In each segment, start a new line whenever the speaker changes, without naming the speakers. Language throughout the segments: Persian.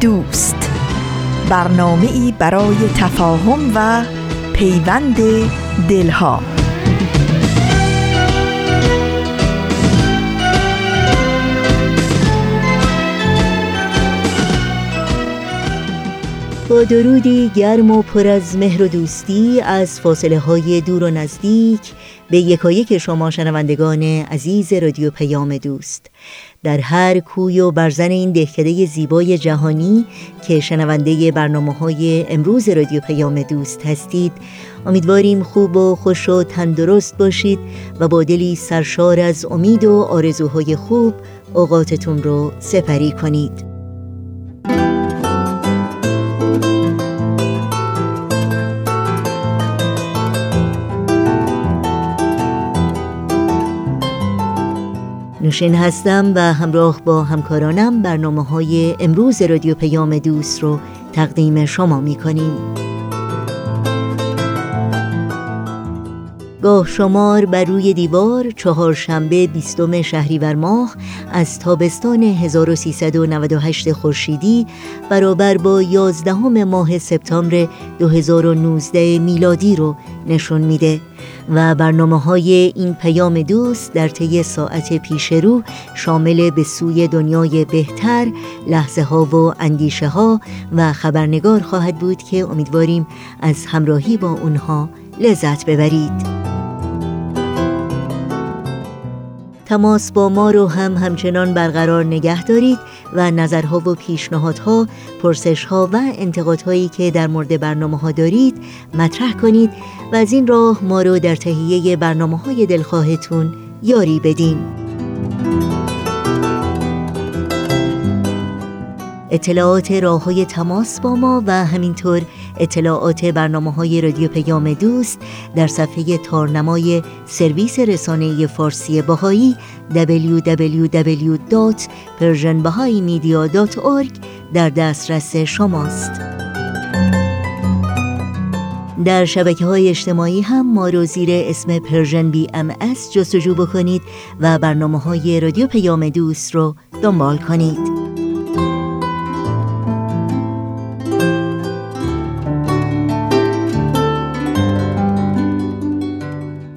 دوست. برنامه ای برای تفاهم و پیوند دلها.
با درودی گرم و پر از مهر و دوستی از فاصله های دور و نزدیک به یکایک شما شنوندگان عزیز رادیو پیام دوست. در هر کوی و برزن این دهکده زیبای جهانی که شنونده برنامه های امروز رادیو پیام دوست هستید امیدواریم خوب و خوش و تندرست باشید و با دلی سرشار از امید و آرزوهای خوب اوقاتتون رو سپری کنید. نوشین هستم و همراه با همکارانم برنامه های امروز رادیو پیام دوست رو تقدیم شما می کنیم. گاه شمار بر روی دیوار چهارشنبه بیستم شهریور ماه از تابستان 1398 خورشیدی برابر با 11 ماه سپتامبر 2019 میلادی رو نشون میده و برنامه های این پیام دوست در طی ساعت پیش رو شامل به سوی دنیای بهتر لحظه ها و اندیشه ها و خبرنگار خواهد بود که امیدواریم از همراهی با اونها لذت ببرید تماس با ما رو هم همچنان برقرار نگه دارید و نظرها و پیشنهادها، پرسشها و انتقادهایی که در مورد برنامه ها دارید مطرح کنید و از این راه ما رو در تهیه برنامه های دلخواهتون یاری بدین. اطلاعات راه های تماس با ما و همینطور اطلاعات برنامه های رادیو پیام دوست در صفحه تارنمای سرویس رسانه فارسی باهایی www.persianbahaimedia.org در دسترس شماست. در شبکه های اجتماعی هم ما رو زیر اسم Persian BMS جستجو بکنید و برنامه های رادیو پیام دوست رو دنبال کنید.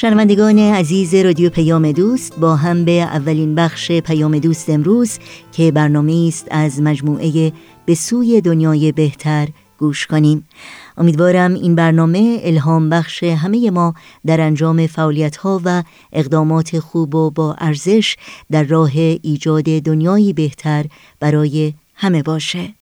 شنوندگان عزیز رادیو پیام دوست با هم به اولین بخش پیام دوست امروز که برنامه است از مجموعه به سوی دنیای بهتر گوش کنیم. امیدوارم این برنامه الهام بخش همه ما در انجام فعالیت ها و اقدامات خوب و با ارزش در راه ایجاد دنیایی بهتر برای همه باشه.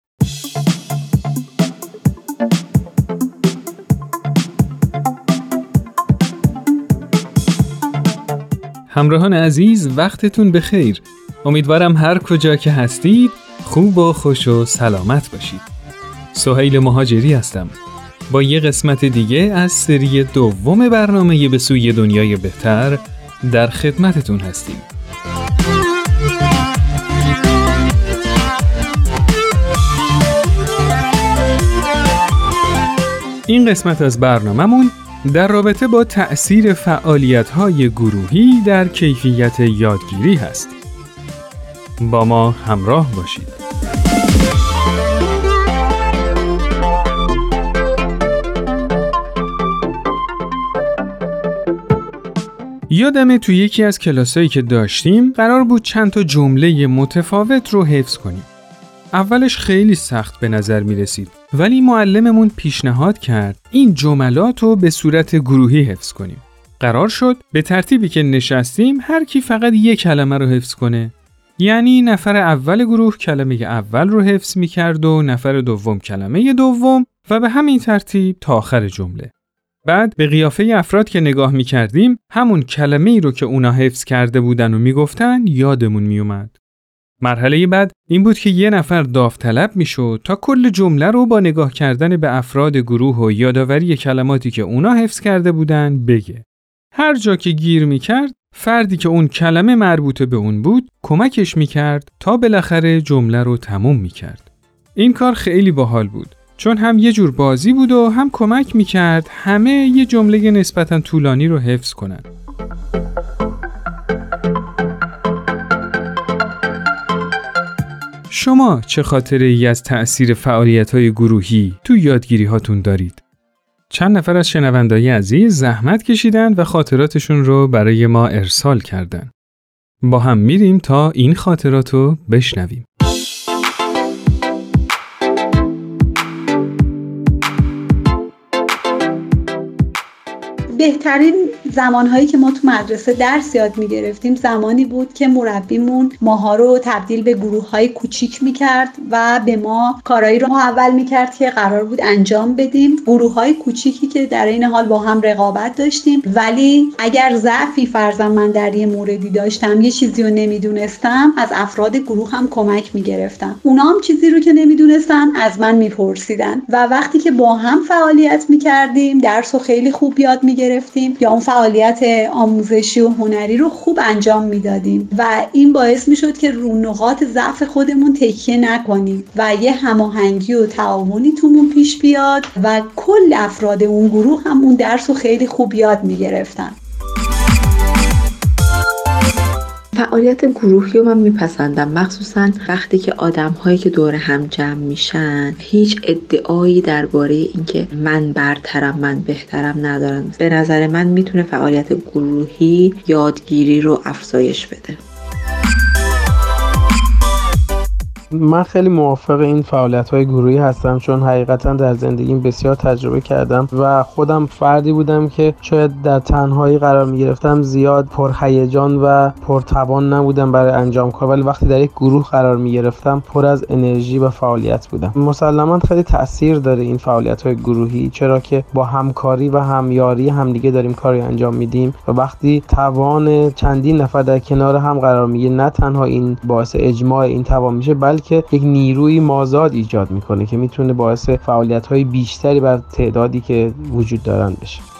همراهان عزیز وقتتون بخیر. امیدوارم هر کجا که هستید خوب و خوش و سلامت باشید. سهیل مهاجری هستم. با یه قسمت دیگه از سری دوم برنامه به سوی دنیای بهتر در خدمتتون هستیم. این قسمت از برنامهمون در رابطه با تأثیر های گروهی در کیفیت یادگیری هست. با ما همراه باشید. یادمه تو یکی از کلاسایی که داشتیم قرار بود چند تا جمله متفاوت رو حفظ کنیم. اولش خیلی سخت به نظر می رسید ولی معلممون پیشنهاد کرد این جملات رو به صورت گروهی حفظ کنیم. قرار شد به ترتیبی که نشستیم هر کی فقط یک کلمه رو حفظ کنه. یعنی نفر اول گروه کلمه اول رو حفظ می کرد و نفر دوم کلمه دوم و به همین ترتیب تا آخر جمله. بعد به قیافه افراد که نگاه می کردیم همون کلمه ای رو که اونا حفظ کرده بودن و می‌گفتن یادمون می اومد. مرحله بعد این بود که یه نفر داوطلب می‌شد تا کل جمله رو با نگاه کردن به افراد گروه و یادآوری کلماتی که اونا حفظ کرده بودن بگه. هر جا که گیر می‌کرد فردی که اون کلمه مربوط به اون بود کمکش می‌کرد تا بالاخره جمله رو تموم می‌کرد. این کار خیلی باحال بود چون هم یه جور بازی بود و هم کمک می‌کرد همه یه جمله نسبتا طولانی رو حفظ کنن. شما چه خاطره ای از تأثیر فعالیت های گروهی تو یادگیری هاتون دارید؟ چند نفر از شنوندای عزیز زحمت کشیدن و خاطراتشون رو برای ما ارسال کردن. با هم میریم تا این خاطرات رو بشنویم.
بهترین زمانهایی که ما تو مدرسه درس یاد می‌گرفتیم زمانی بود که مربیمون ماها رو تبدیل به گروه های کوچیک می‌کرد و به ما کارایی رو اول می‌کرد که قرار بود انجام بدیم. گروه های کوچیکی که در این حال با هم رقابت داشتیم. ولی اگر ضعفی فرضاً من در یه موردی داشتم یه چیزی رو نمی‌دونستم از افراد گروه هم کمک می‌گرفتم. اونا هم چیزی رو که نمی‌دونستن از من میپرسیدن. و وقتی که با هم فعالیت می‌کردیم درس رو خیلی خوب یاد می‌گرفتیم. گرفتیم یا اون فعالیت آموزشی و هنری رو خوب انجام می‌دادیم و این باعث می‌شد که رو نقاط ضعف خودمون تکیه نکنیم و یه هماهنگی و تعاونی تومون پیش بیاد و کل افراد اون گروه هم اون درس رو خیلی خوب یاد می‌گرفتن.
فعالیت گروهی رو من میپسندم. مخصوصا وقتی که آدم هایی که دور هم جمع میشن هیچ ادعایی درباره اینکه من برترم من بهترم ندارن. به نظر من می‌تونه فعالیت گروهی یادگیری رو افزایش بده.
من خیلی موافق این فعالیت های گروهی هستم چون حقیقتا در زندگیم بسیار تجربه کردم و خودم فردی بودم که شاید در تنهایی قرار می گرفتم زیاد پرهیجان و پرتوان نبودم برای انجام کار ولی وقتی در یک گروه قرار می گرفتم پر از انرژی و فعالیت بودم. مسلما خیلی تاثیر داره این فعالیت های گروهی چرا که با همکاری و همیاری همدیگه داریم کاری انجام میدیم و وقتی توان چندین نفر در کنار هم قرار می‌گیره نه تنها این باعث اجماع این توان میشه بلکه که یک نیروی مازاد ایجاد می‌کنه که می‌تونه باعث فعالیت های بیشتری بر تعدادی که وجود دارن بشه.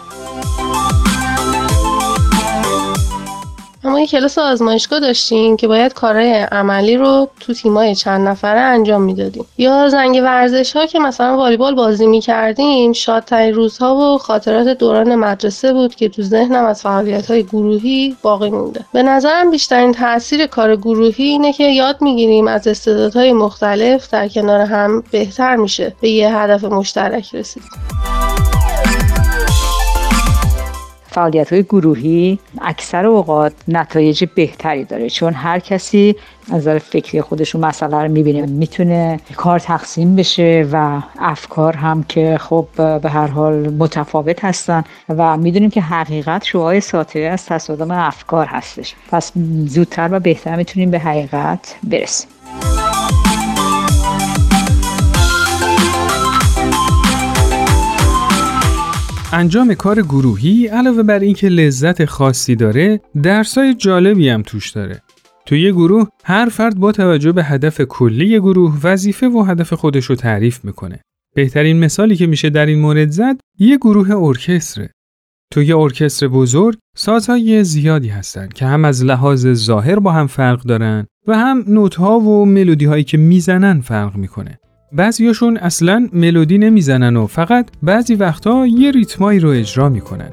ما یه کلاس آزمایشگاه داشتیم که باید کارهای عملی رو تو تیمای چند نفره انجام می‌دادیم. یا زنگ ورزش ها که مثلا والیبال بازی می‌کردیم شادترین روزها و خاطرات دوران مدرسه بود که تو ذهنم از فعالیت های گروهی باقی مونده. به نظرم بیشترین تاثیر کار گروهی اینه که یاد می‌گیریم از استعدادهای مختلف در کنار هم بهتر میشه به یه هدف مشترک رسید
فعالیت های گروهی اکثر اوقات نتایج بهتری داره چون هر کسی از نظر فکری خودشون مسئله رو می‌بینه می‌تونه کار تقسیم بشه و افکار هم که خب به هر حال متفاوت هستن و می‌دونیم که حقیقت شعای ساطعه از تصادم افکار هستش. پس زودتر و بهتر می‌تونیم به حقیقت برسیم.
انجام کار گروهی علاوه بر اینکه لذت خاصی داره، درسای جالبی هم توش داره. تو یه گروه هر فرد با توجه به هدف کلی گروه وظیفه و هدف خودش رو تعریف می‌کنه. بهترین مثالی که میشه در این مورد زد یه گروه ارکستره. یه ارکستر بزرگ سازهای زیادی هستن که هم از لحاظ ظاهر با هم فرق دارن و هم نوتها و ملودی هایی که می‌زنن فرق می‌کنه. بعضیاشون اصلا ملودی نمی‌زنن و فقط بعضی وقتا یه ریتمایی رو اجرا می‌کنن.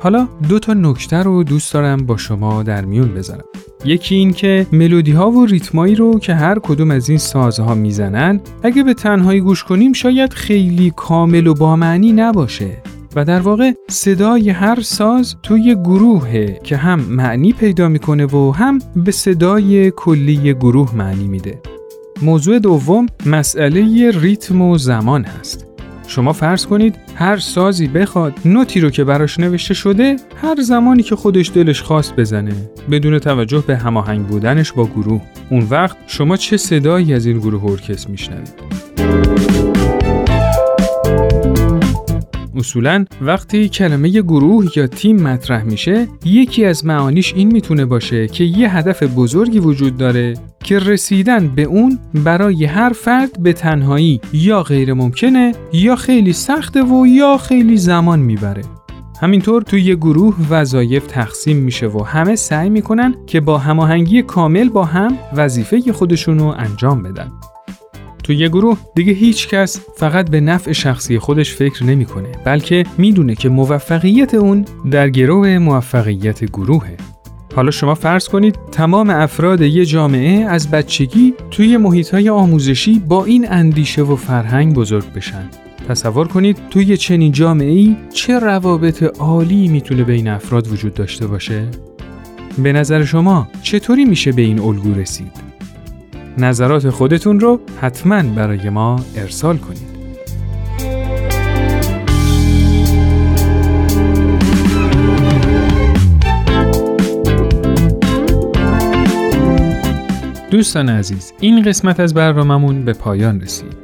حالا دو تا نکته رو دوست دارم با شما در میون بذارم. یکی این که ملودی ها و ریتمایی رو که هر کدوم از این سازها می‌زنن اگه به تنهایی گوش کنیم شاید خیلی کامل و با معنی نباشه و در واقع صدای هر ساز توی گروهه که هم معنی پیدا می‌کنه و هم به صدای کلی گروه معنی میده. موضوع دوم مسئله ریتم و زمان هست. شما فرض کنید هر سازی بخواد نوتی رو که براش نوشته شده هر زمانی که خودش دلش خواست بزنه بدون توجه به هماهنگ بودنش با گروه اون وقت شما چه صدایی از این گروه ارکستر میشنوید اصولا وقتی کلمه گروه یا تیم مطرح میشه یکی از معانیش این می‌تونه باشه که یه هدف بزرگی وجود داره که رسیدن به اون برای هر فرد به تنهایی یا غیر ممکنه یا خیلی سخته و یا خیلی زمان می‌بره. همینطور توی یه گروه وظایف تقسیم میشه و همه سعی می‌کنن که با هماهنگی کامل با هم وظیفه خودشونو انجام بدن. تو یه گروه دیگه هیچ کس فقط به نفع شخصی خودش فکر نمی‌کنه بلکه می‌دونه که موفقیت اون در گروه موفقیت گروهه حالا شما فرض کنید تمام افراد یه جامعه از بچگی توی محیطهای آموزشی با این اندیشه و فرهنگ بزرگ بشن. تصور کنید توی چنین جامعه ای چه روابط عالی می‌تونه بین افراد وجود داشته باشه؟ به نظر شما چطوری میشه به این الگو رسید؟ نظرات خودتون رو حتما برای ما ارسال کنید. دوستان عزیز این قسمت از برنامهمون به پایان رسید.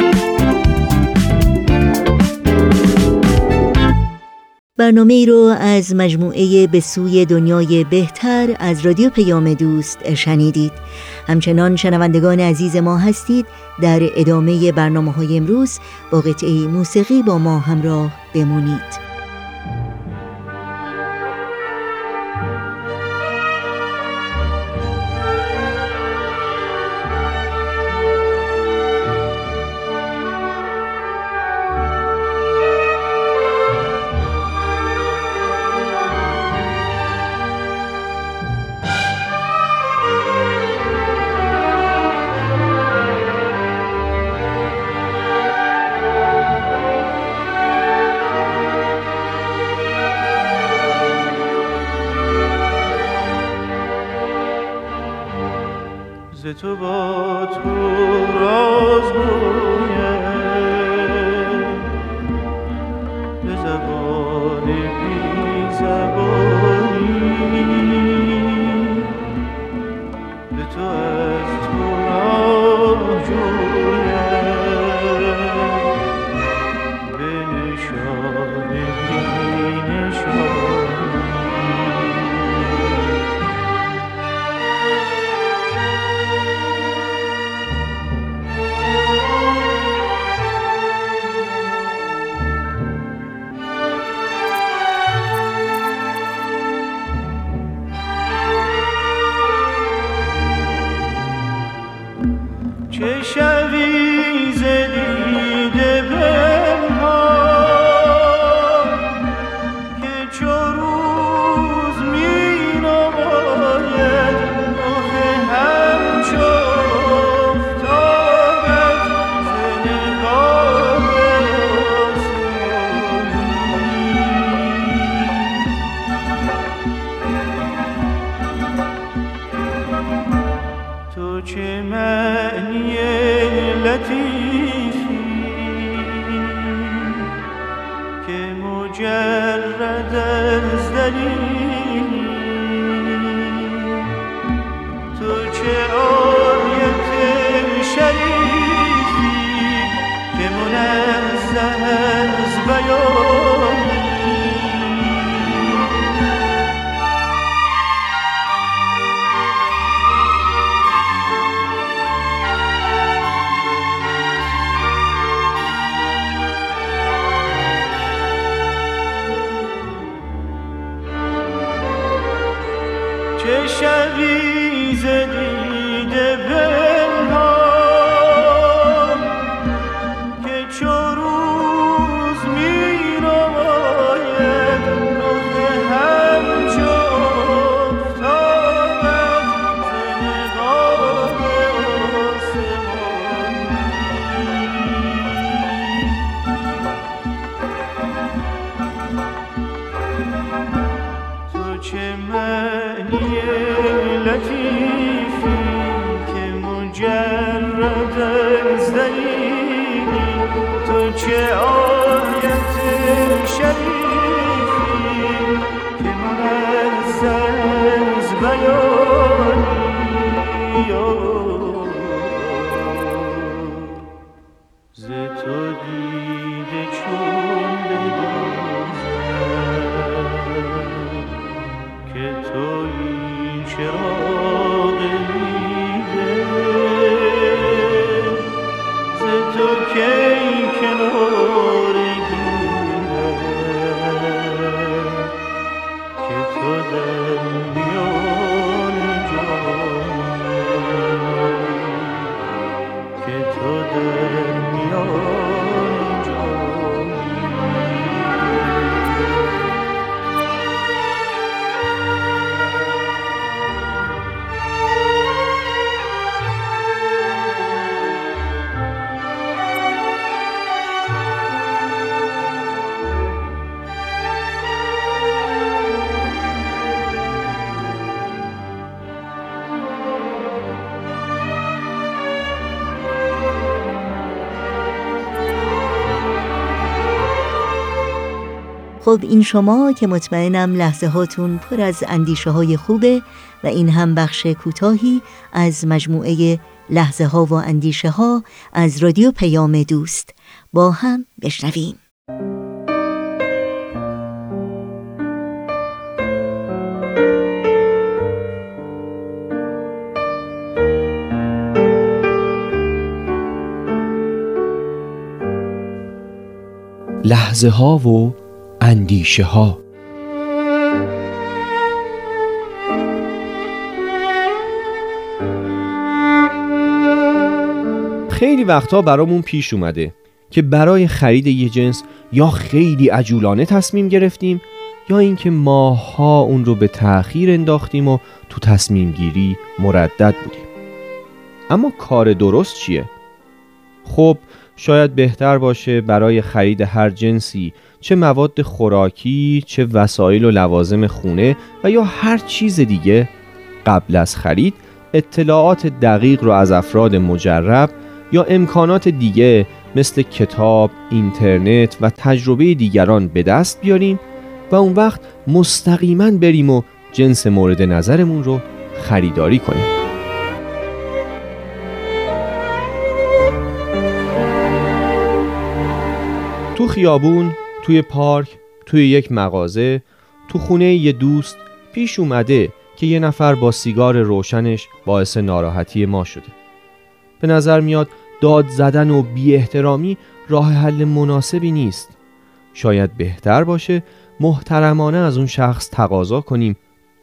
برنامه ای رو از مجموعه به سوی دنیای بهتر از رادیو پیام دوست شنیدید. همچنان شنوندگان عزیز ما هستید. در ادامه برنامه های امروز با قطعه موسیقی با ما همراه بمونید.
تو چه آیت شریفی
خب این شما که مطمئنم لحظه هاتون پر از اندیشه های خوبه و این هم بخش کوتاهی از مجموعه لحظه ها و اندیشه ها از رادیو پیام دوست. با هم بشنویم.
لحظه ها و اندیشه ها خیلی وقتا برامون پیش اومده که برای خرید یه جنس یا خیلی عجولانه تصمیم گرفتیم یا اینکه ماها اون رو به تأخیر انداختیم و تو تصمیم گیری مردد بودیم اما کار درست چیه؟ خب شاید بهتر باشه برای خرید هر جنسی چه مواد خوراکی چه وسایل و لوازم خونه و یا هر چیز دیگه. قبل از خرید اطلاعات دقیق رو از افراد مجرب یا امکانات دیگه مثل کتاب، اینترنت و تجربه دیگران به دست بیاریم و اون وقت مستقیما بریم و جنس مورد نظرمون رو خریداری کنیم. تو خیابون، توی پارک، توی یک مغازه، تو خونه یه دوست پیش اومده که یه نفر با سیگار روشنش باعث ناراحتی ما شده. به نظر میاد داد زدن و بی احترامی راه حل مناسبی نیست. شاید بهتر باشه محترمانه از اون شخص تقاضا کنیم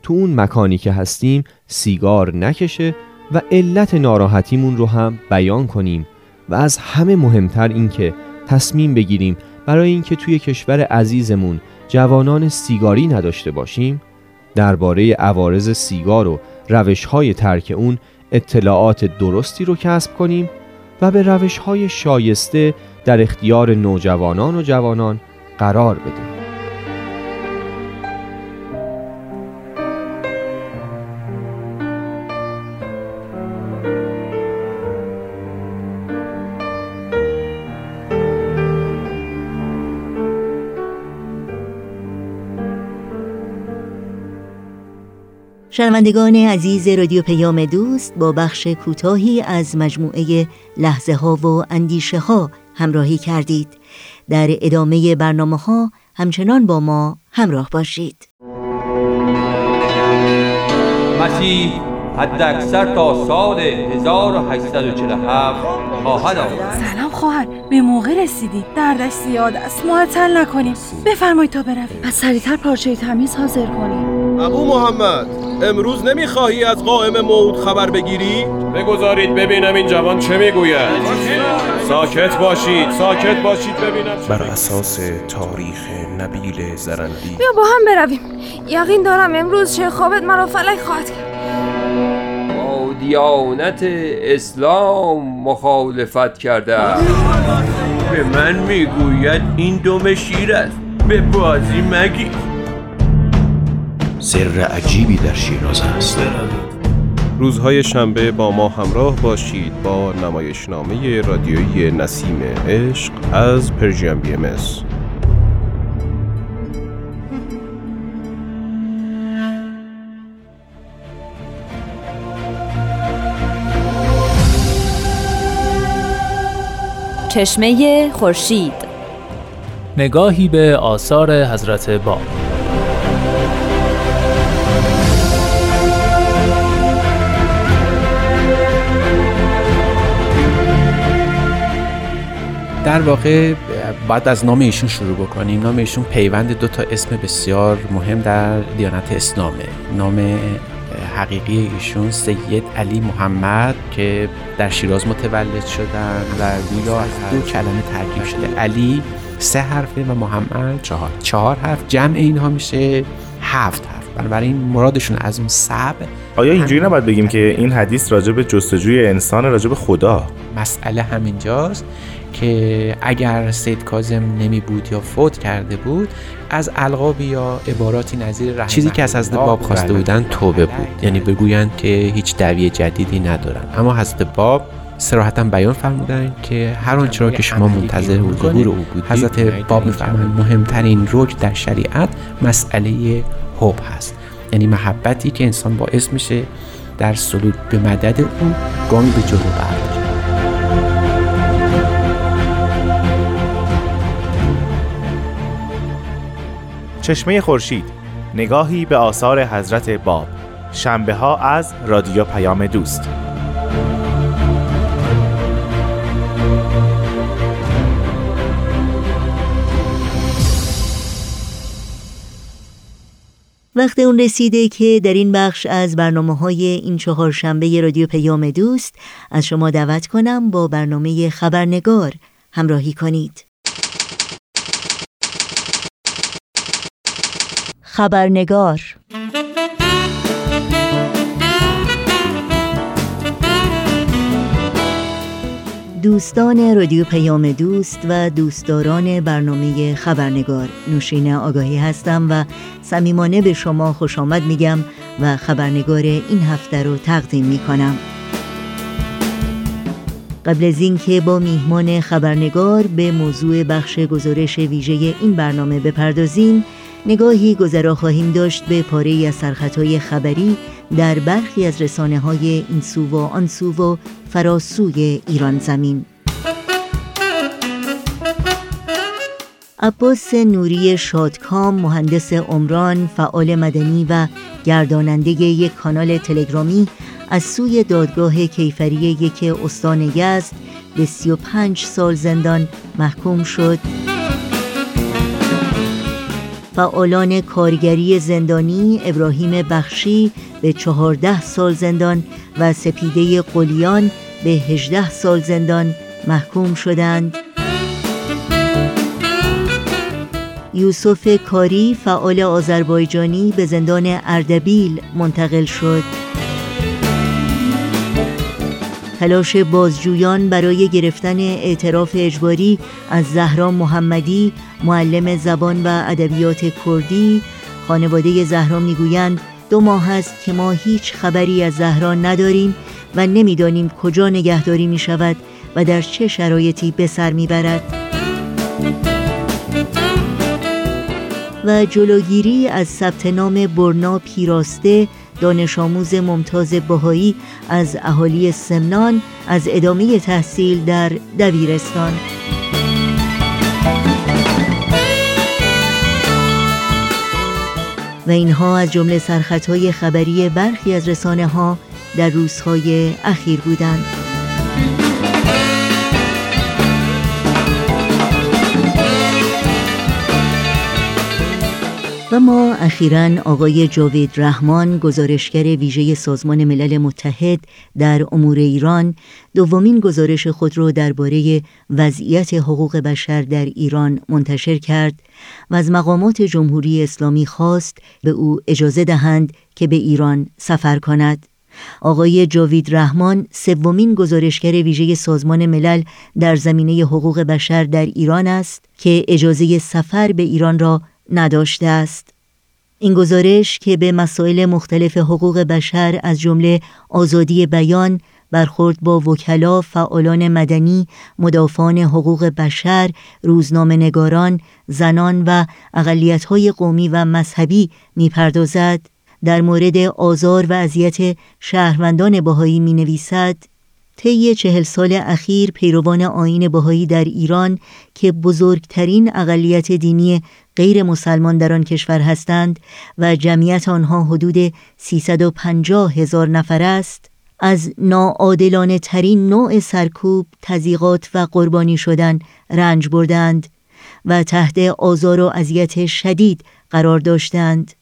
تو اون مکانی که هستیم سیگار نکشه و علت ناراحتیمون رو هم بیان کنیم و از همه مهمتر این که تصمیم بگیریم برای اینکه توی کشور عزیزمون جوانان سیگاری نداشته باشیم درباره عوارض سیگار و روشهای ترک اون اطلاعات درستی رو کسب کنیم و به روشهای شایسته در اختیار نوجوانان و جوانان قرار بدیم.
شنوندگان عزیز رادیو پیام دوست با بخش کوتاهی از مجموعه لحظه ها و اندیشه ها همراهی کردید. در ادامه برنامه ها همچنان با ما همراه باشید.
مسیح حد اکثر تا سال 1847 خواهد آمد.
سلام خواهر به موقع رسیدی. دردش زیاد است معطل نکنیم. بفرمایید تا برویم از سریعتر پارچه تمیز حاضر کنیم.
ابو محمد. امروز نمی‌خواهی از قائم موعود خبر بگیری؟
بگذارید ببینم این جوان چه می‌گوید. ساکت باشید ساکت باشید ببینم
بر اساس تاریخ نبیل زرندی.
بیا با هم برویم. یقین دارم امروز چه خوابت مرا فلک خواهد کرد.
با دیانت اسلام مخالفت کرده.
به من می‌گوید این دم شیر است. به بازی مگی
سر عجیبی در شیراز است. روزهای شنبه با ما همراه باشید با نمایشنامه رادیویی نسیم عشق از پرژیم بی ام
چشمه خورشید.
نگاهی به آثار حضرت باب.
در واقع باید از نام ایشون شروع بکنیم. نام ایشون پیوند دو تا اسم بسیار مهم در دیانت اسلامه. نام حقیقی ایشون سید علی محمد که در شیراز متولد شدن و ویلا از دو کلمه ترکیب شده. علی سه حرفه و محمد چهار. چهار حرف. جمع اینها میشه هفت حرف. بنابراین مرادشون از اون سب
آیا اینجوری نباید بگیم که این حدیث راجع به جستجوی انسان راجع به خدا؟
مسئله همینجاست. که اگر سید کازم نمی بود یا فوت کرده بود از القاب یا عباراتی نظیر چیزی که از حضرت باب خواسته بودن. توبه بود. یعنی بگویند که هیچ دعوی جدیدی ندارن. اما حضرت باب سراحتا بیان فرمودن که هر آنچه را که شما منتظر ظهور او بودید حضرت باب میفرمایند مهمترین رکن در شریعت مسئله حب هست. یعنی محبتی که انسان باعث میشه در سلوک به مدد او گامی به جلو برداره
چشمه خورشید نگاهی به آثار حضرت باب شنبه ها از رادیو پیام دوست
وقت اون رسیده که در این بخش از برنامه های این چهار شنبه رادیو پیام دوست از شما دعوت کنم با برنامه خبرنگار همراهی کنید. خبرنگار. دوستان رادیو پیام دوست و دوستداران برنامه خبرنگار. نوشین آگاهی هستم و صمیمانه به شما خوش آمد میگم و خبرنگار این هفته رو تقدیم می‌کنم. قبل از اینکه با میهمان خبرنگار به موضوع بخش گزارش ویژه این برنامه بپردازیم نگاهی گذرا خواهیم داشت به پاره از سرخطهای خبری در برخی از رسانه های این سو و آن سو و فراسوی ایران زمین. عباس نوری شادکام مهندس عمران فعال مدنی و گرداننده یک کانال تلگرامی از سوی دادگاه کیفری یک استان یزد به 35 سال زندان محکوم شد. فعالان کارگری زندانی ابراهیم بخشی به 14 سال زندان و سپیده قلیان به 18 سال زندان محکوم شدند. یوسف کاری فعال آذربایجانی به زندان اردبیل منتقل شد. تلاش بازجویان برای گرفتن اعتراف اجباری از زهرا محمدی معلم زبان و ادبیات کردی خانواده زهرا می‌گویند دو ماه است که ما هیچ خبری از زهرا نداریم و نمی‌دانیم کجا نگهداری می شود و در چه شرایطی به سر می برد. و جلوگیری از ثبت نام برنا پیراسته دانش آموز ممتاز بهایی از اهالی سمنان از ادامه تحصیل در دبیرستان و اینها از جمله سرخطهای خبری برخی از رسانه ها در روزهای اخیر بودند. و ما اخیرا آقای جاوید رحمان گزارشگر ویژه سازمان ملل متحد در امور ایران دومین گزارش خود را درباره وضعیت حقوق بشر در ایران منتشر کرد و از مقامات جمهوری اسلامی خواست به او اجازه دهند که به ایران سفر کند. آقای جاوید رحمان سومین گزارشگر ویژه سازمان ملل در زمینه حقوق بشر در ایران است که اجازه سفر به ایران را نداشته است. این گزارش که به مسائل مختلف حقوق بشر از جمله آزادی بیان، برخورد با وکلا، فعالان مدنی، مدافعان حقوق بشر، روزنامه نگاران، زنان و اقلیت‌های قومی و مذهبی می‌پردازد. در مورد آزار و اذیت شهروندان بهایی می نویسد طی چهل سال اخیر پیروان آین بهایی در ایران که بزرگترین اقلیت دینی غیر مسلمان در آن کشور هستند و جمعیت آنها حدود 350 هزار نفر است. از ناعادلانه ترین نوع سرکوب، تزیقات و قربانی شدن رنج بردند و تحت آزار و اذیت شدید قرار داشتند.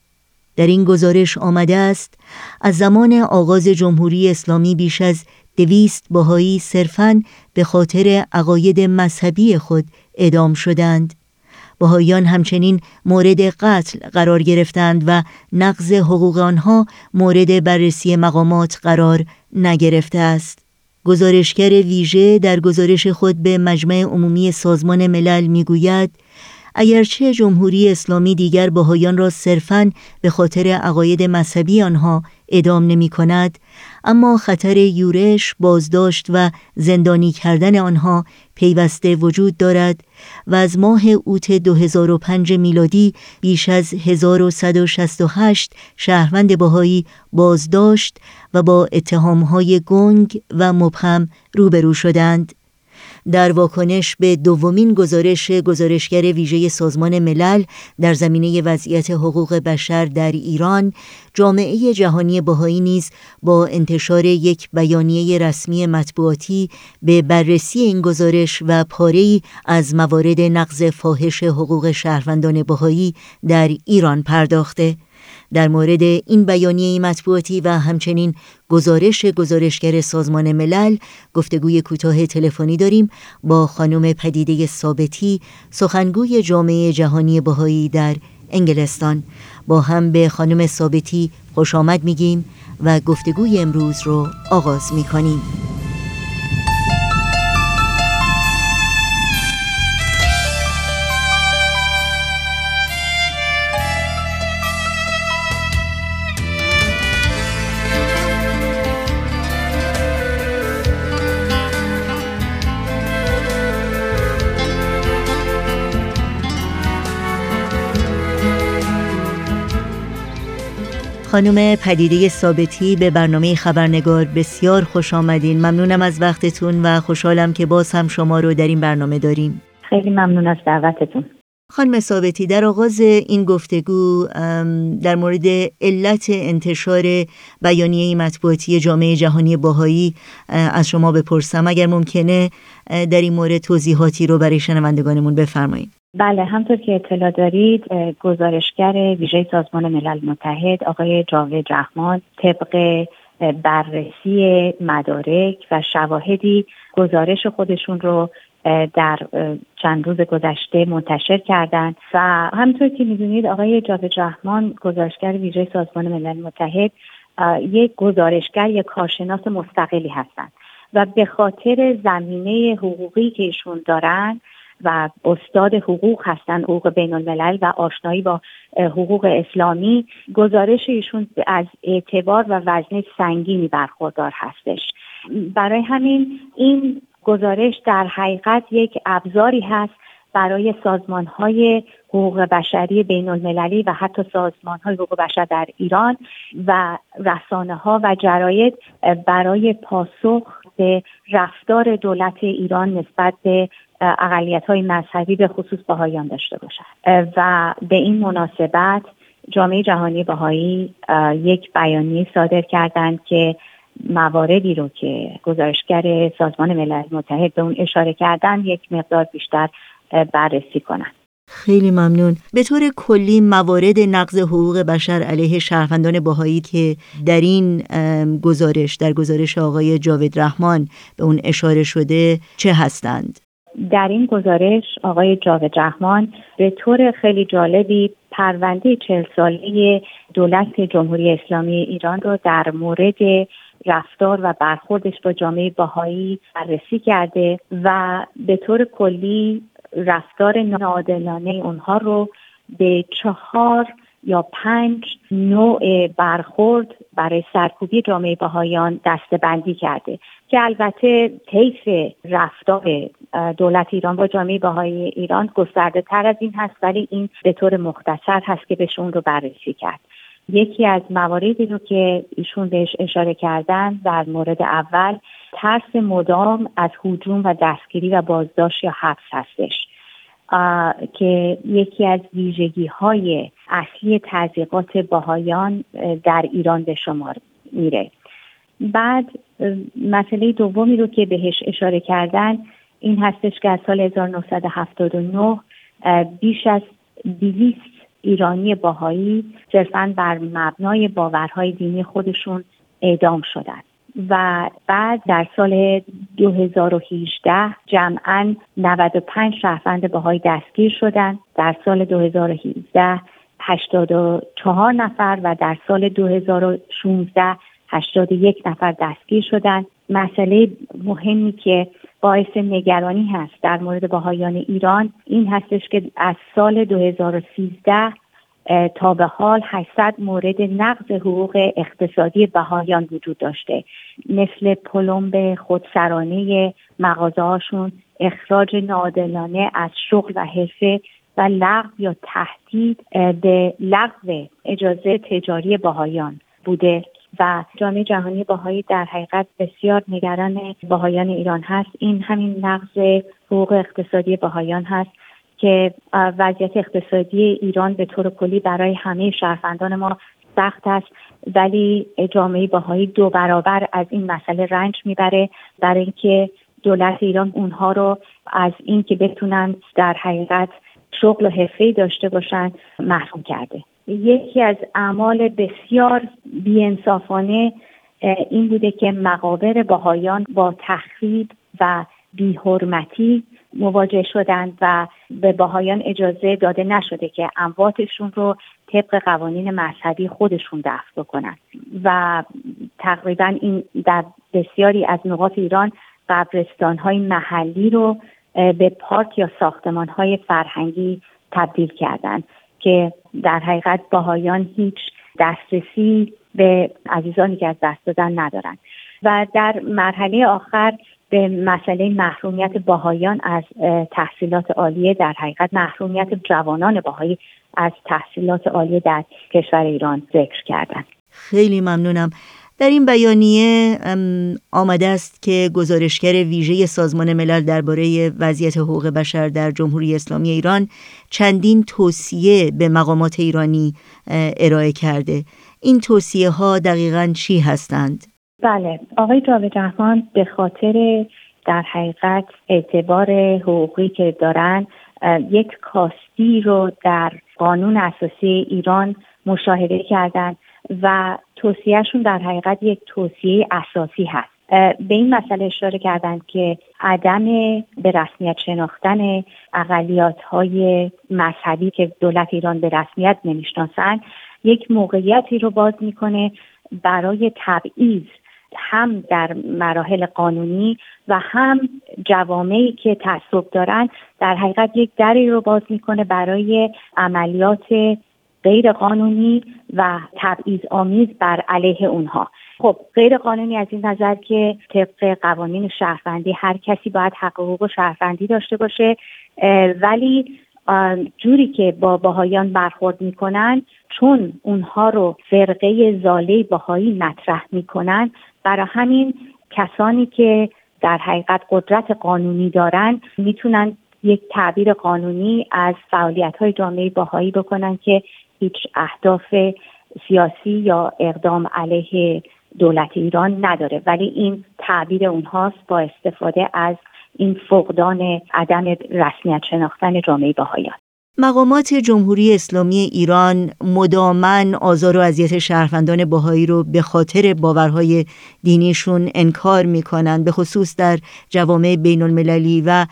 در این گزارش آمده است از زمان آغاز جمهوری اسلامی بیش از دویست باهایی صرفاً به خاطر عقاید مذهبی خود ادام شدند. باهایان همچنین مورد قتل قرار گرفتند و نقض حقوق آنها مورد بررسی مقامات قرار نگرفته است. گزارشگر ویژه در گزارش خود به مجمع عمومی سازمان ملل می‌گوید اگرچه جمهوری اسلامی دیگر بهایان را صرفاً به خاطر عقاید مذهبی آنها ادام نمی کند اما خطر یورش، بازداشت و زندانی کردن آنها پیوسته وجود دارد و از ماه اوت 2005 میلادی بیش از 1168 شهروند بهایی بازداشت و با اتهامهای گنگ و مبهم روبرو شدند. در واکنش به دومین گزارش گزارشگر ویژه سازمان ملل در زمینه وضعیت حقوق بشر در ایران جامعه جهانی بهایی نیز با انتشار یک بیانیه رسمی مطبوعاتی به بررسی این گزارش و پاره از موارد نقض فاحش حقوق شهروندان بهایی در ایران پرداخته. در مورد این بیانیه مطبوعاتی و همچنین گزارش گزارشگر سازمان ملل گفتگوی کوتاه تلفنی داریم با خانم پدیده ثابتی سخنگوی جامعه جهانی بهایی در انگلستان. با هم به خانم ثابتی خوش آمد میگیم و گفتگوی امروز رو آغاز می‌کنیم. خانم پدیده ثابتی به برنامه خبرنگار بسیار خوش آمدین. ممنونم از وقتتون و خوشحالم که باز هم شما رو در این برنامه داریم.
خیلی ممنون از دعوتتون.
خانم ثابتی در آغاز این گفتگو در مورد علت انتشار بیانیه مطبوعاتی جامعه جهانی باهایی از شما بپرسم. اگر ممکنه در این مورد توضیحاتی رو برای شنوندگانمون بفرمایید.
بله همطور که اطلاع دارید گزارشگر ویژه سازمان ملل متحد آقای جاوید رحمان طبق بررسی مدارک و شواهدی گزارش خودشون رو در چند روز گذشته منتشر کردند و همطور که می‌دونید آقای جاوید رحمان گزارشگر ویژه سازمان ملل متحد یک گزارشگر یک کارشناس مستقلی هستند و به خاطر زمینه حقوقی که ایشون دارن و استاد حقوق هستن حقوق بین الملل و آشنایی با حقوق اسلامی. گزارش ایشون از اعتبار و وزن سنگینی برخوردار هستش. برای همین این گزارش در حقیقت یک ابزاری هست برای سازمان های حقوق بشری بین المللی و حتی سازمان های حقوق بشر در ایران و رسانه ها و جراید برای پاسخ به رفتار دولت ایران نسبت به اقلیت های مذهبی به خصوص باهایان داشته باشد. و به این مناسبت جامعه جهانی باهایی یک بیانیه صادر کردند که مواردی رو که گزارشگر سازمان ملل متحد به اون اشاره کردن یک مقدار بیشتر بررسی کنند.
خیلی ممنون به طور کلی موارد نقض حقوق بشر علیه شهروندان باهایی که در این گزارش در گزارش آقای جاوید رحمان به اون اشاره شده چه هستند؟
در این گزارش آقای جاوید رحمان به طور خیلی جالبی پرونده چهل ساله دولت جمهوری اسلامی ایران را در مورد رفتار و برخوردش با جامعه باهایی بررسی کرده و به طور کلی رفتار ناعادلانه اونها رو به چهار یا پنج نوع برخورد برای سرکوبی جامعه بهایان دستبندی کرده که البته طیف رفتار دولت ایران با جامعه بهای ایران گسترده تر از این هست ولی این به طور مختصر هست که بهشون رو بررسی کرد. یکی از مواردی رو که ایشون بهش اشاره کردن در مورد اول ترس مدام از حجوم و دستگیری و بازداشت یا حبس هستش. که یکی از ویژگی های اصلی تضییقات باهایان در ایران به شمار میره. بعد مسئله دومی رو که بهش اشاره کردن این هستش که از سال 1979 بیش از 200 ایرانی باهایی صرفا بر مبنای باورهای دینی خودشون اعدام شدند و بعد در سال 2018 جمعا 95 شهروند باهای دستگیر شدند در سال 2017 84 نفر و در سال 2016 81 نفر دستگیر شدند مسئله مهمی که باعث نگرانی هست در مورد باهایان ایران. این هستش که از سال 2013 تا به حال 800 مورد نقض حقوق اقتصادی بهایان وجود داشته. مثل پلمب خودسرانه مغازه اخراج نادلانه از شغل و حرفه و لغو یا تهدید به لغو اجازه تجاری باهایان بوده. و جامعه جهانی باهایی در حقیقت بسیار نگران باهایان ایران هست. این همین نقض حقوق اقتصادی باهایان هست که وضعیت اقتصادی ایران به طور کلی برای همه شهروندان ما سخت است ولی جامعه باهایی دو برابر از این مسئله رنج می‌بره برای اینکه دولت ایران اونها رو از اینکه بتونن در حقیقت شغل و حرفه داشته باشن محروم کرده. یکی از اعمال بسیار بیانصافانه این بوده که مقابر باهایان با تخریب و بیحرمتی مواجه شدند و به باهایان اجازه داده نشده که امواتشون رو طبق قوانین مذهبی خودشون دفن بکنن. و تقریبا این در بسیاری از نقاط ایران قبرستان های محلی رو به پارک یا ساختمان های فرهنگی تبدیل کردند که در حقیقت باهایان هیچ دسترسی به عزیزانی که از دست دادن ندارند و در مرحله آخر به مسئله محرومیت باهایان از تحصیلات عالیه در حقیقت محرومیت جوانان باهایی از تحصیلات عالیه در کشور ایران ذکر کردن.
خیلی ممنونم. در این بیانیه آمده است که گزارشگر ویژه سازمان ملل درباره وضعیت حقوق بشر در جمهوری اسلامی ایران چندین توصیه به مقامات ایرانی ارائه کرده این توصیه ها دقیقا چی هستند؟
بله آقای جاوید رحمان به خاطر در حقیقت اعتبار حقوقی که دارن یک کاستی رو در قانون اساسی ایران مشاهده کردند و توصیهشون در حقیقت یک توصیه اساسی هست. به این مسئله اشاره کردند که عدم به رسمیت شناختن اقلیات های مذهبی که دولت ایران به رسمیت نمی‌شناسند یک موقعیتی رو باز می‌کنه برای تبعیض هم در مراحل قانونی و هم جوامعی که تعصب دارن در حقیقت یک دری رو باز می‌کنه برای عملیات غیر قانونی و تبعیض آمیز بر علیه اونها. خب غیر قانونی از این نظر که طبق قوانین شهروندی هر کسی باید حق حقوق شهروندی داشته باشه ولی جوری که با باهایان برخورد می‌کنن چون اونها رو فرقه زاله باهایی مطرح می‌کنن برای همین کسانی که در حقیقت قدرت قانونی دارن می‌تونن یک تعبیر قانونی از فعالیت های جامعه باهایی بکنن که هیچ اهداف سیاسی یا اقدام علیه دولت ایران نداره. ولی این تعبیر اونهاست با استفاده از این فقدان عدم رسمیت شناختن جامعه باهایان
مقامات جمهوری اسلامی ایران مدامن آزار و اذیت شهروندان باهایی رو به خاطر باورهای دینیشون انکار می‌کنن به خصوص در جوامع بین المللی و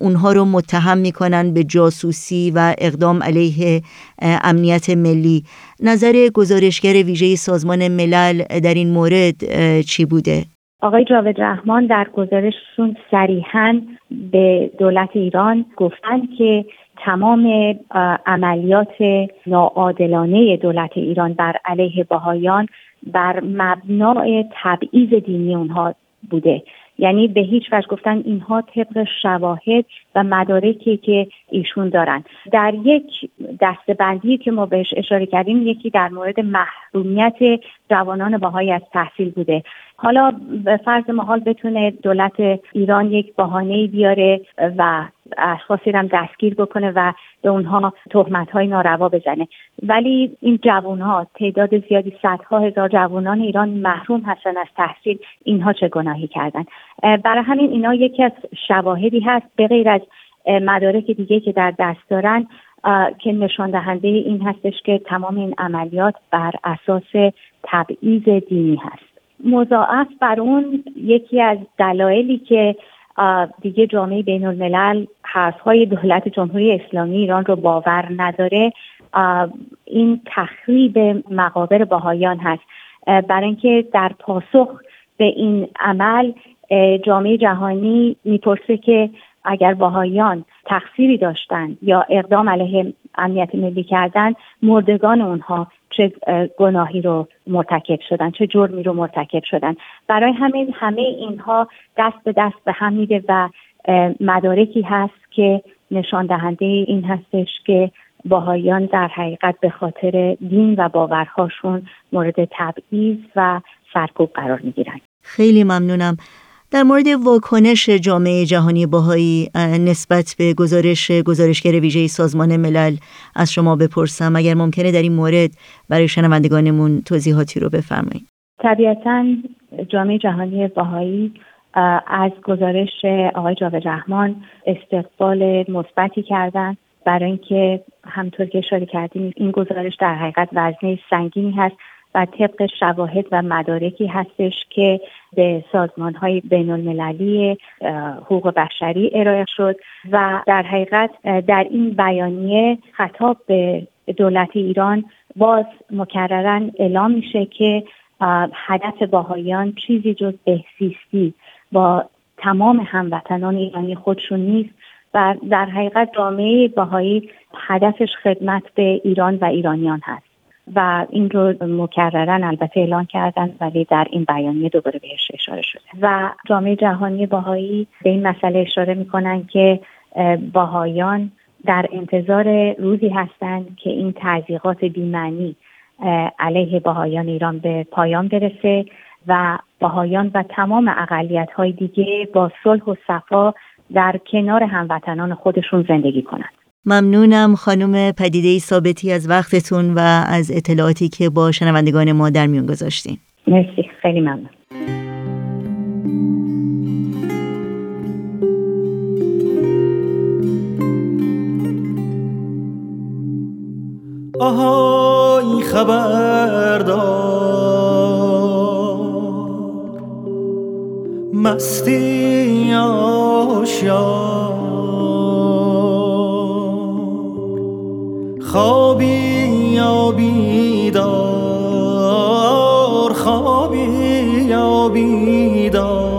اونها رو متهم می‌کنن به جاسوسی و اقدام علیه امنیت ملی نظر گزارشگر ویژه سازمان ملل در این مورد چی بوده؟
آقای جاوید رحمان در گزارششون صریحا به دولت ایران گفتند که تمام عملیات ناعادلانه دولت ایران بر علیه باهایان بر مبنای تبعیض دینی اونها بوده. یعنی به هیچ وجه گفتن اینها طبق شواهد و مدارکی که ایشون دارن. در یک دستبندی که ما بهش اشاره کردیم یکی در مورد محرومیت جوانان باهای از تحصیل بوده. حالا به فرض محال بتونه دولت ایران یک بهانه بیاره و اشخاصی هم دستگیر بکنه و به اونها تهمت های ناروا بزنه. ولی این جوان ها تعداد زیادی صدها هزار جوانان ایران محروم هستن از تحصیل اینها چه گناهی کردن؟ برای همین اینا یکی از شواهدی هست به غیر از مدارک دیگه که در دست دارن که نشان دهنده این هستش که تمام این عملیات بر اساس تبعیض دینی هست. مضاعف بر اون یکی از دلایلی که دیگه جامعه بین الملل حرفهای دولت جمهوری اسلامی ایران رو باور نداره این تخریب مقابر باهایان هست. برای اینکه در پاسخ به این عمل جامعه جهانی می‌پرسه که اگر باهایان تقصیری داشتن یا اقدام علیه امنیت ملی کردن مردگان اونها چه گناهی رو مرتکب شدن چه جرمی رو مرتکب شدن. برای همین همه اینها دست به دست به هم میده و مدارکی هست که نشان دهنده این هستش که باهایان در حقیقت به خاطر دین و باورهاشون مورد تبعیض و سرکوب قرار می‌گیرن.
خیلی ممنونم. در مورد واکنش جامعه جهانی باهایی نسبت به گزارش گزارشگر ویژه سازمان ملل از شما بپرسم اگر ممکنه در این مورد برای شنوندگانمون توضیحاتی رو بفرمایید.
طبیعتا جامعه جهانی باهایی از گزارش آقای جاوید رحمان استقبال مثبتی کردن. برای اینکه همطور که اشاره کردیم این گزارش در حقیقت وزنه سنگینی هست. و طبق شواهد و مدارکی هستش که به سازمان های بین المللی حقوق بشری ارائه شد و در حقیقت در این بیانیه خطاب به دولت ایران باز مکررن اعلام میشه که هدف باهایان چیزی جز بهسیستی با تمام هموطنان ایرانی خودشون نیست و در حقیقت جامعه باهایی هدفش خدمت به ایران و ایرانیان هست. و این رو مکررن البته اعلان کردن ولی در این بیانیه دوباره بهش اشاره شده. و جامعه جهانی باهایی به این مسئله اشاره می‌کنن که باهایان در انتظار روزی هستند که این تضییقات بیمعنی علیه باهایان ایران به پایان برسه و باهایان و تمام اقلیت های دیگه با صلح و صفا در کنار هموطنان خودشون زندگی کنند.
ممنونم خانم پدیده ثابتی از وقتتون و از اطلاعاتی که با شنوندگان ما در میون گذاشتین.
مرسی خیلی ممنون.
آهای خبردار. مستی آشیار. خوابی یا بیدار؟ خوابی یا بیدار؟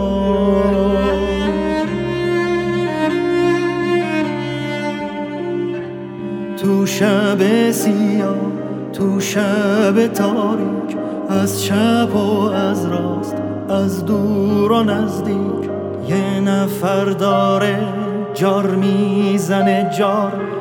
تو شب سیاه تو شب تاریک از چپ و از راست از دور و نزدیک یه نفر داره جار می‌زنه جار.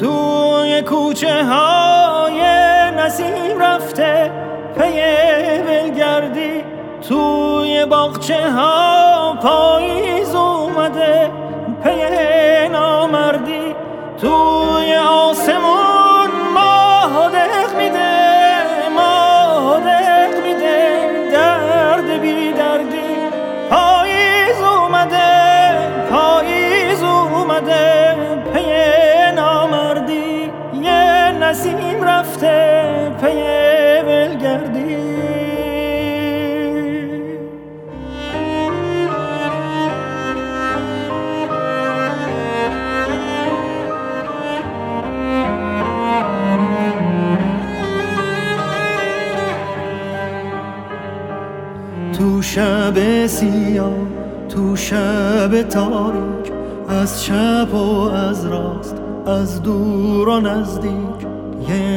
توی کوچه های نسیم رفته پی بلگردی توی باغچه ها پاییز اومده. پی بلگردی تو شب سیاه تو شب تاریک از چپ و از راست از دور و نزدیک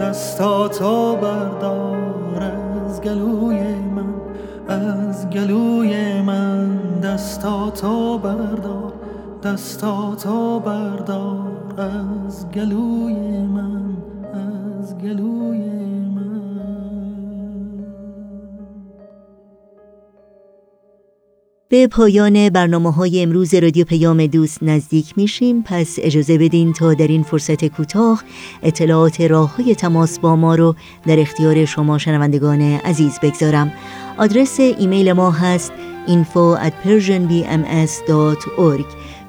دستاتو بردار از گلوی من از گلوی من. دستاتو بردار دستاتو بردار از گلوی من از گلوی
به پایان برنامه های امروز رادیو پیام دوست نزدیک میشیم. پس اجازه بدین تا در این فرصت کوتاه اطلاعات راه های تماس با ما رو در اختیار شما شنوندگان عزیز بگذارم. آدرس ایمیل ما هست info at persianbms.org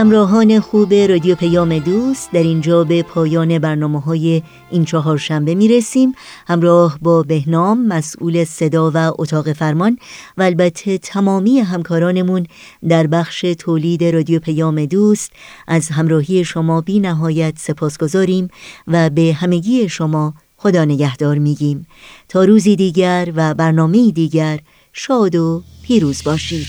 همراهان خوب رادیو پیام دوست در اینجا به پایان برنامه های این چهار شنبه می رسیم همراه با بهنام مسئول صدا و اتاق فرمان و البته تمامی همکارانمون در بخش تولید رادیو پیام دوست از همراهی شما بی نهایت سپاس گذاریم و به همگی شما خدا نگهدار میگیم. تا روزی دیگر و برنامه دیگر شاد و پیروز باشید.